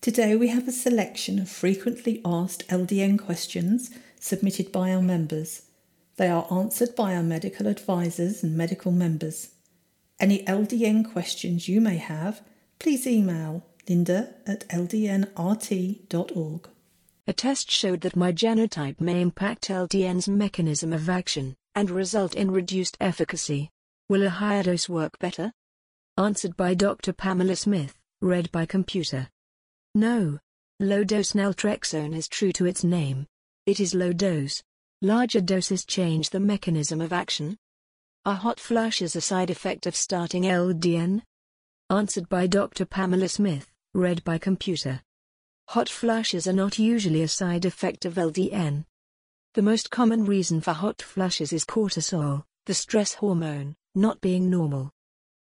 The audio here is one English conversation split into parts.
Today we have a selection of frequently asked LDN questions submitted by our members. They are answered by our medical advisors and medical members. Any LDN questions you may have, please email linda at ldnrt.org. A test showed that my genotype may impact LDN's mechanism of action and result in reduced efficacy. Will a higher dose work better? Answered by Dr. Pamela Smith, read by computer. No. Low-dose naltrexone is true to its name. It is low dose. Larger doses change the mechanism of action. Are hot flushes a side effect of starting LDN? Answered by Dr. Pamela Smith, read by computer. Hot flushes are not usually a side effect of LDN. The most common reason for hot flushes is cortisol, the stress hormone, not being normal.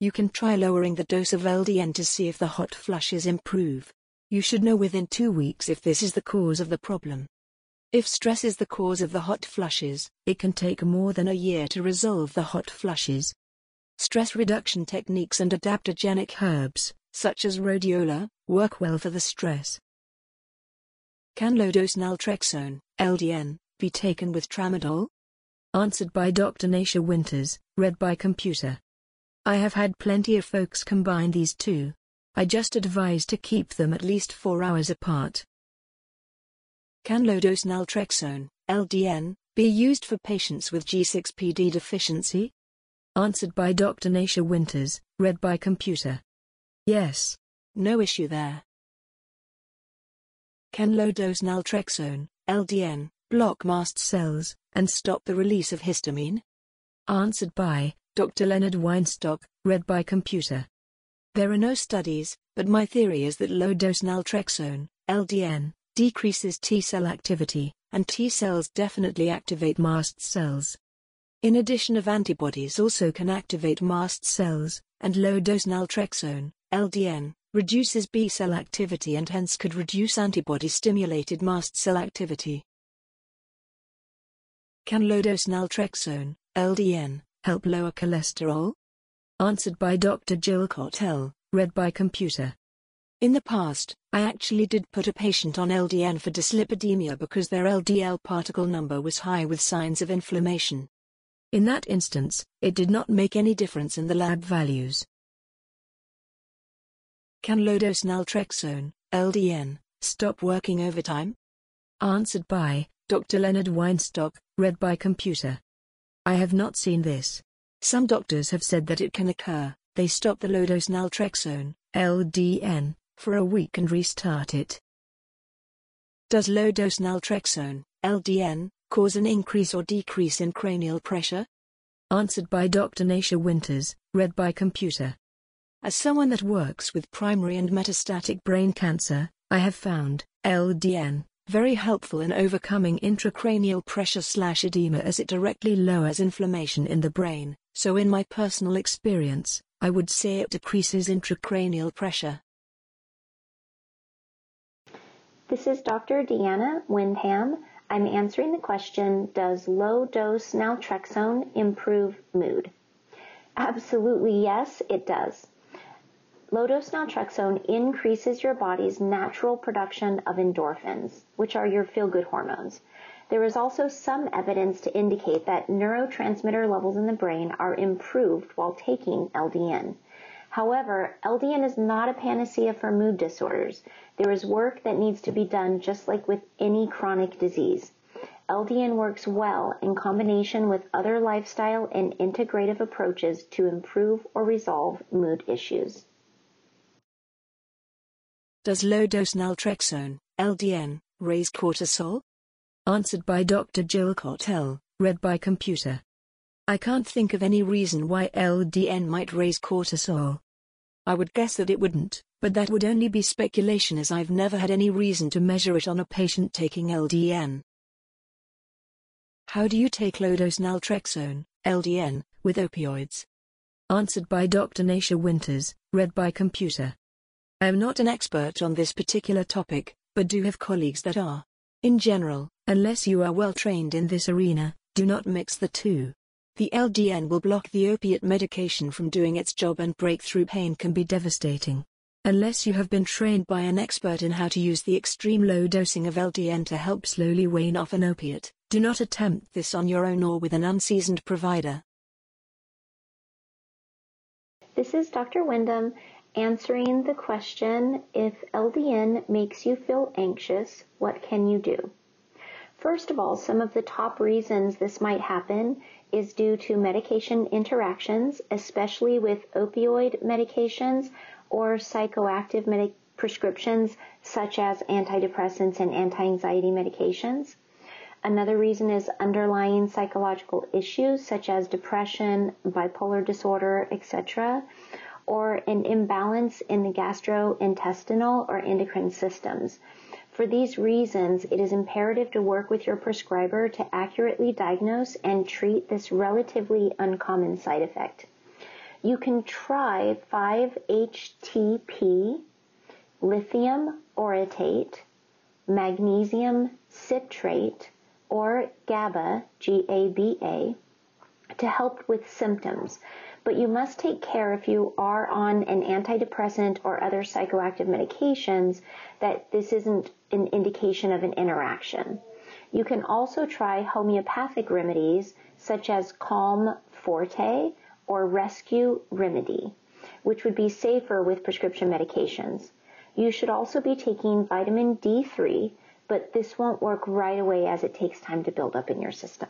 You can try lowering the dose of LDN to see if the hot flushes improve. You should know within two weeks if this is the cause of the problem. If stress is the cause of the hot flushes, it can take more than a year to resolve the hot flushes. Stress reduction techniques and adaptogenic herbs, such as rhodiola, work well for the stress. Can low-dose naltrexone, LDN, be taken with tramadol? Answered by Dr. Nasha Winters, read by computer. I have had plenty of folks combine these two, I just advise to keep them at least 4 hours apart. Can low-dose naltrexone, LDN, be used for patients with G6PD deficiency? Answered by Dr. Nasha Winters, read by computer. Yes. No issue there. Can low-dose naltrexone, LDN, block mast cells, and stop the release of histamine? Answered by Dr. Leonard Weinstock, read by computer. There are no studies, but my theory is that low-dose naltrexone, LDN, decreases T-cell activity, and T-cells definitely activate mast cells. In addition of antibodies also can activate mast cells, and low-dose naltrexone, LDN, reduces B-cell activity and hence could reduce antibody-stimulated mast cell activity. Can low-dose naltrexone, LDN, help lower cholesterol? Answered by Dr. Jill Cotell, read by computer. In the past, I actually did put a patient on LDN for dyslipidemia because their LDL particle number was high with signs of inflammation. In that instance, it did not make any difference in the lab values. Can low-dose naltrexone, LDN, stop working overtime? Answered by Dr. Leonard Weinstock, read by computer. I have not seen this. Some doctors have said that it can occur, they stop the low-dose naltrexone, LDN, for a week and restart it. Does low-dose naltrexone, LDN, cause an increase or decrease in cranial pressure? Answered by Dr. Nasha Winters, read by computer. As someone that works with primary and metastatic brain cancer, I have found LDN very helpful in overcoming intracranial pressure slash edema as it directly lowers inflammation in the brain, so in my personal experience, I would say it decreases intracranial pressure. This is Dr. Deanna Windham. I'm answering the question, does low dose naltrexone improve mood? Absolutely yes, it does. Low-dose naltrexone increases your body's natural production of endorphins, which are your feel-good hormones. There is also some evidence to indicate that neurotransmitter levels in the brain are improved while taking LDN. However, LDN is not a panacea for mood disorders. There is work that needs to be done just like with any chronic disease. LDN works well in combination with other lifestyle and integrative approaches to improve or resolve mood issues. Does low-dose naltrexone, LDN, raise cortisol? Answered by Dr. Jill Cotell, read by computer. I can't think of any reason why LDN might raise cortisol. I would guess that it wouldn't, but that would only be speculation as I've never had any reason to measure it on a patient taking LDN. How do you take low-dose naltrexone, LDN, with opioids? Answered by Dr. Nasha Winters, read by computer. I am not an expert on this particular topic, but do have colleagues that are. In general, unless you are well trained in this arena, do not mix the two. The LDN will block the opiate medication from doing its job and breakthrough pain can be devastating. Unless you have been trained by an expert in how to use the extreme low dosing of LDN to help slowly wean off an opiate, do not attempt this on your own or with an unseasoned provider. This is Dr. Windham answering the question if LDN makes you feel anxious, what can you do? First of all, some of the top reasons this might happen is due to medication interactions, especially with opioid medications or psychoactive medic- prescriptions such as antidepressants and anti-anxiety medications. Another reason is underlying psychological issues such as depression, bipolar disorder, etc., or an imbalance in the gastrointestinal or endocrine systems. For these reasons, it is imperative to work with your prescriber to accurately diagnose and treat this relatively uncommon side effect you can try 5-HTP, lithium orotate, magnesium citrate, or GABA, G-A-B-A, to help with symptoms. But you must take care if you are on an antidepressant or other psychoactive medications that this isn't an indication of an interaction. You can also try homeopathic remedies such as Calm Forte or rescue remedy, which would be safer with prescription medications. You should also be taking vitamin D3, but this won't work right away as it takes time to build up in your system.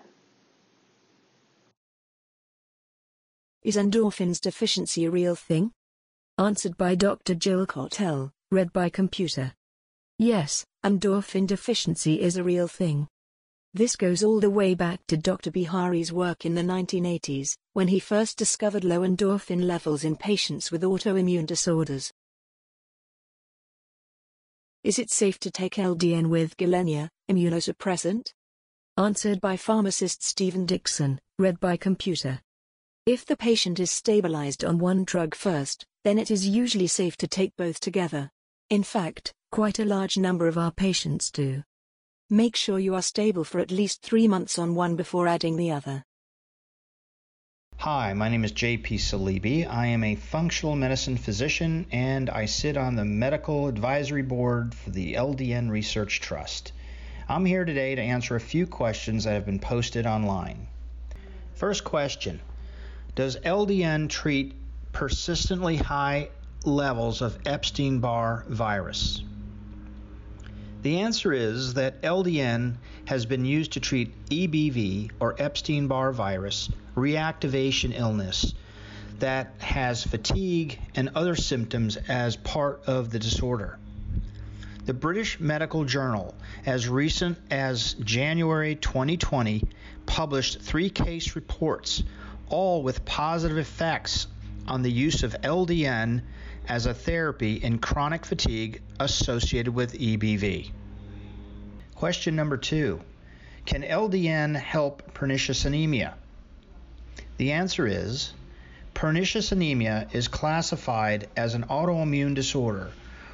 Is endorphins deficiency a real thing? Answered by Dr. Jill Cotell, read by computer. Yes, endorphin deficiency is a real thing. This goes all the way back to Dr. Bihari's work in the 1980s, when he first discovered low endorphin levels in patients with autoimmune disorders. Is it safe to take LDN with Gilenya, immunosuppressant? Answered by pharmacist Stephen Dixon, read by computer. If the patient is stabilized on one drug first, then it is usually safe to take both together. In fact, quite a large number of our patients do. Make sure you are stable for at least three months on one before adding the other. Hi, my name is JP Saleeby. I am a functional medicine physician and I sit on the medical advisory board for the LDN Research Trust. I'm here today to answer a few questions that have been posted online. First question Does LDN treat persistently high levels of Epstein Barr virus? The answer is that LDN has been used to treat EBV or Epstein Barr virus reactivation illness that has fatigue and other symptoms as part of the disorder. The British Medical Journal, as recent as January 2020, published three case reports, all with positive effects on the use of LDN as a therapy in chronic fatigue associated with EBV. Question number two Can LDN help pernicious anemia? The answer is pernicious anemia is classified as an autoimmune disorder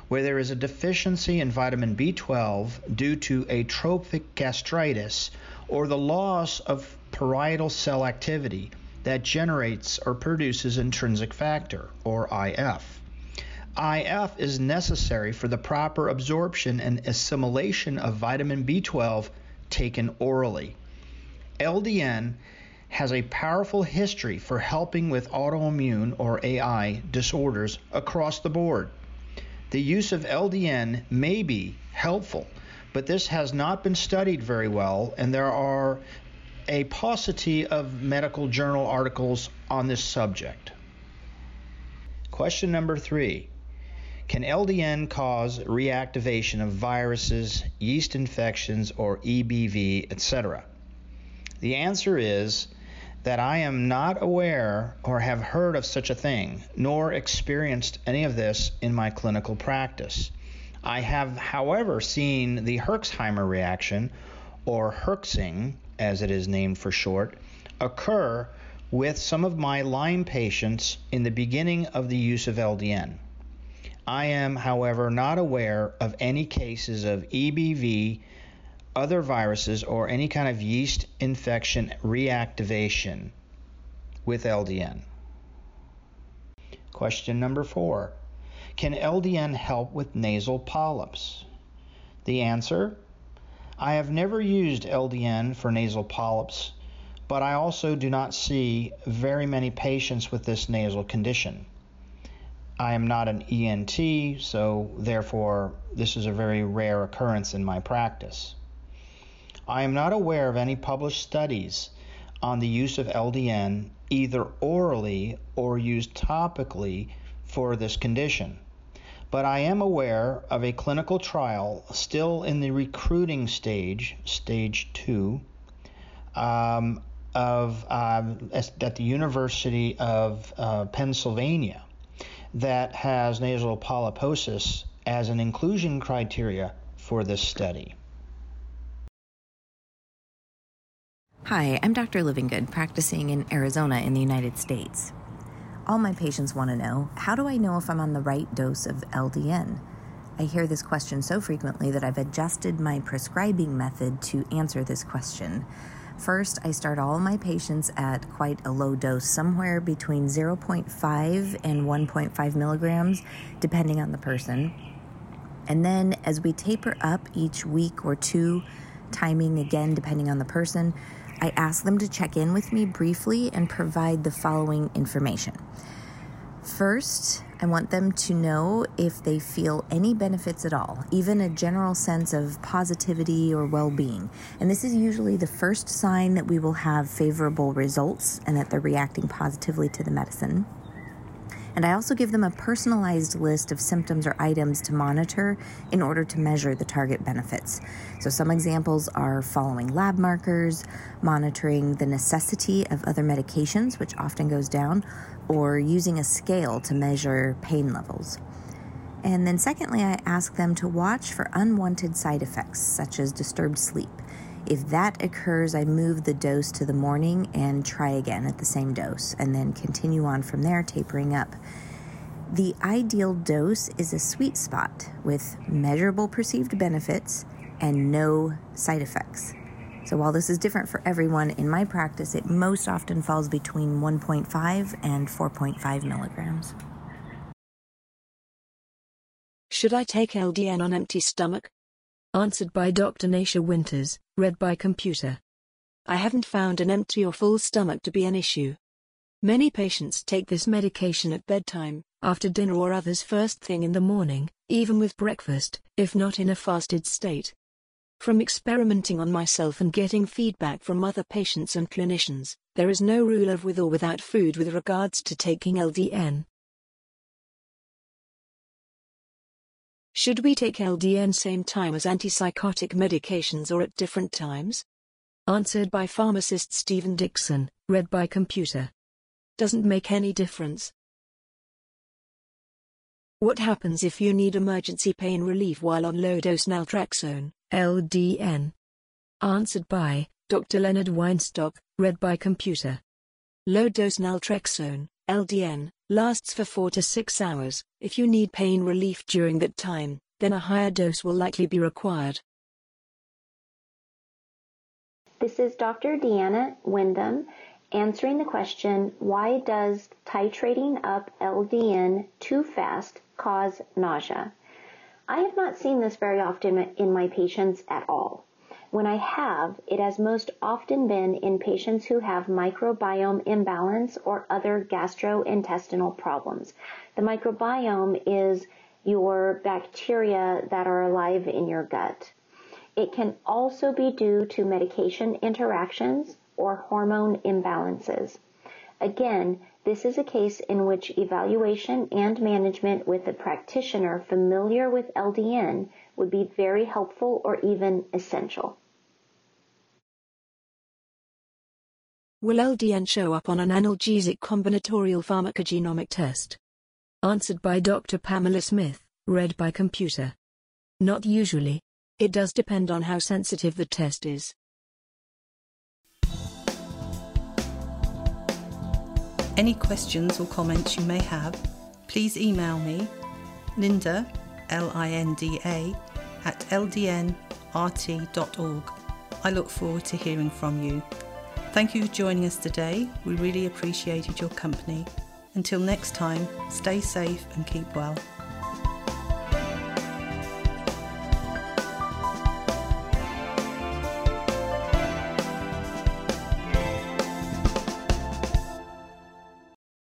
where there is a deficiency in vitamin B12 due to atrophic gastritis or the loss of parietal cell activity that generates or produces intrinsic factor, or IF. IF is necessary for the proper absorption and assimilation of vitamin B12 taken orally. LDN has a powerful history for helping with autoimmune or AI disorders across the board. The use of LDN may be helpful, but this has not been studied very well, and there are a paucity of medical journal articles on this subject. Question number three can LDN cause reactivation of viruses, yeast infections, or EBV, etc.? The answer is that I am not aware or have heard of such a thing, nor experienced any of this in my clinical practice. I have, however, seen the Herxheimer reaction, or Herxing, as it is named for short, occur with some of my Lyme patients in the beginning of the use of LDN. I am, however, not aware of any cases of EBV other viruses or any kind of yeast infection reactivation with LDN. Question number four Can LDN help with nasal polyps? The answer I have never used LDN for nasal polyps, but I also do not see very many patients with this nasal condition. I am not an ENT, so therefore, this is a very rare occurrence in my practice. I am not aware of any published studies on the use of LDN either orally or used topically for this condition. But I am aware of a clinical trial still in the recruiting stage, stage two, um, of uh, at the University of uh, Pennsylvania that has nasal polyposis as an inclusion criteria for this study. Hi, I'm Dr. Livingood, practicing in Arizona in the United States. All my patients want to know how do I know if I'm on the right dose of LDN? I hear this question so frequently that I've adjusted my prescribing method to answer this question. First, I start all my patients at quite a low dose, somewhere between 0.5 and 1.5 milligrams, depending on the person. And then, as we taper up each week or two, timing again depending on the person, I ask them to check in with me briefly and provide the following information. First, I want them to know if they feel any benefits at all, even a general sense of positivity or well being. And this is usually the first sign that we will have favorable results and that they're reacting positively to the medicine. And I also give them a personalized list of symptoms or items to monitor in order to measure the target benefits. So, some examples are following lab markers, monitoring the necessity of other medications, which often goes down, or using a scale to measure pain levels. And then, secondly, I ask them to watch for unwanted side effects, such as disturbed sleep. If that occurs, I move the dose to the morning and try again at the same dose, and then continue on from there, tapering up. The ideal dose is a sweet spot with measurable perceived benefits and no side effects. So, while this is different for everyone, in my practice, it most often falls between 1.5 and 4.5 milligrams. Should I take LDN on empty stomach? Answered by Dr. Nasha Winters, read by computer. I haven't found an empty or full stomach to be an issue. Many patients take this medication at bedtime, after dinner or others first thing in the morning, even with breakfast, if not in a fasted state. From experimenting on myself and getting feedback from other patients and clinicians, there is no rule of with or without food with regards to taking LDN. Should we take LDN same time as antipsychotic medications or at different times? Answered by pharmacist Stephen Dixon, read by computer. Doesn't make any difference. What happens if you need emergency pain relief while on low-dose naltrexone, LDN? Answered by Dr. Leonard Weinstock, read by computer. Low-dose naltrexone, LDN, lasts for 4 to 6 hours. If you need pain relief during that time, then a higher dose will likely be required. This is Dr. Deanna Windham answering the question why does titrating up LDN too fast cause nausea? I have not seen this very often in my patients at all. When I have, it has most often been in patients who have microbiome imbalance or other gastrointestinal problems. The microbiome is your bacteria that are alive in your gut. It can also be due to medication interactions or hormone imbalances. Again, this is a case in which evaluation and management with a practitioner familiar with LDN would be very helpful or even essential. Will LDN show up on an analgesic combinatorial pharmacogenomic test? Answered by Dr. Pamela Smith, read by computer. Not usually. It does depend on how sensitive the test is. Any questions or comments you may have, please email me, Linda, L I N D A, at ldnrt.org. I look forward to hearing from you. Thank you for joining us today. We really appreciated your company. Until next time, stay safe and keep well.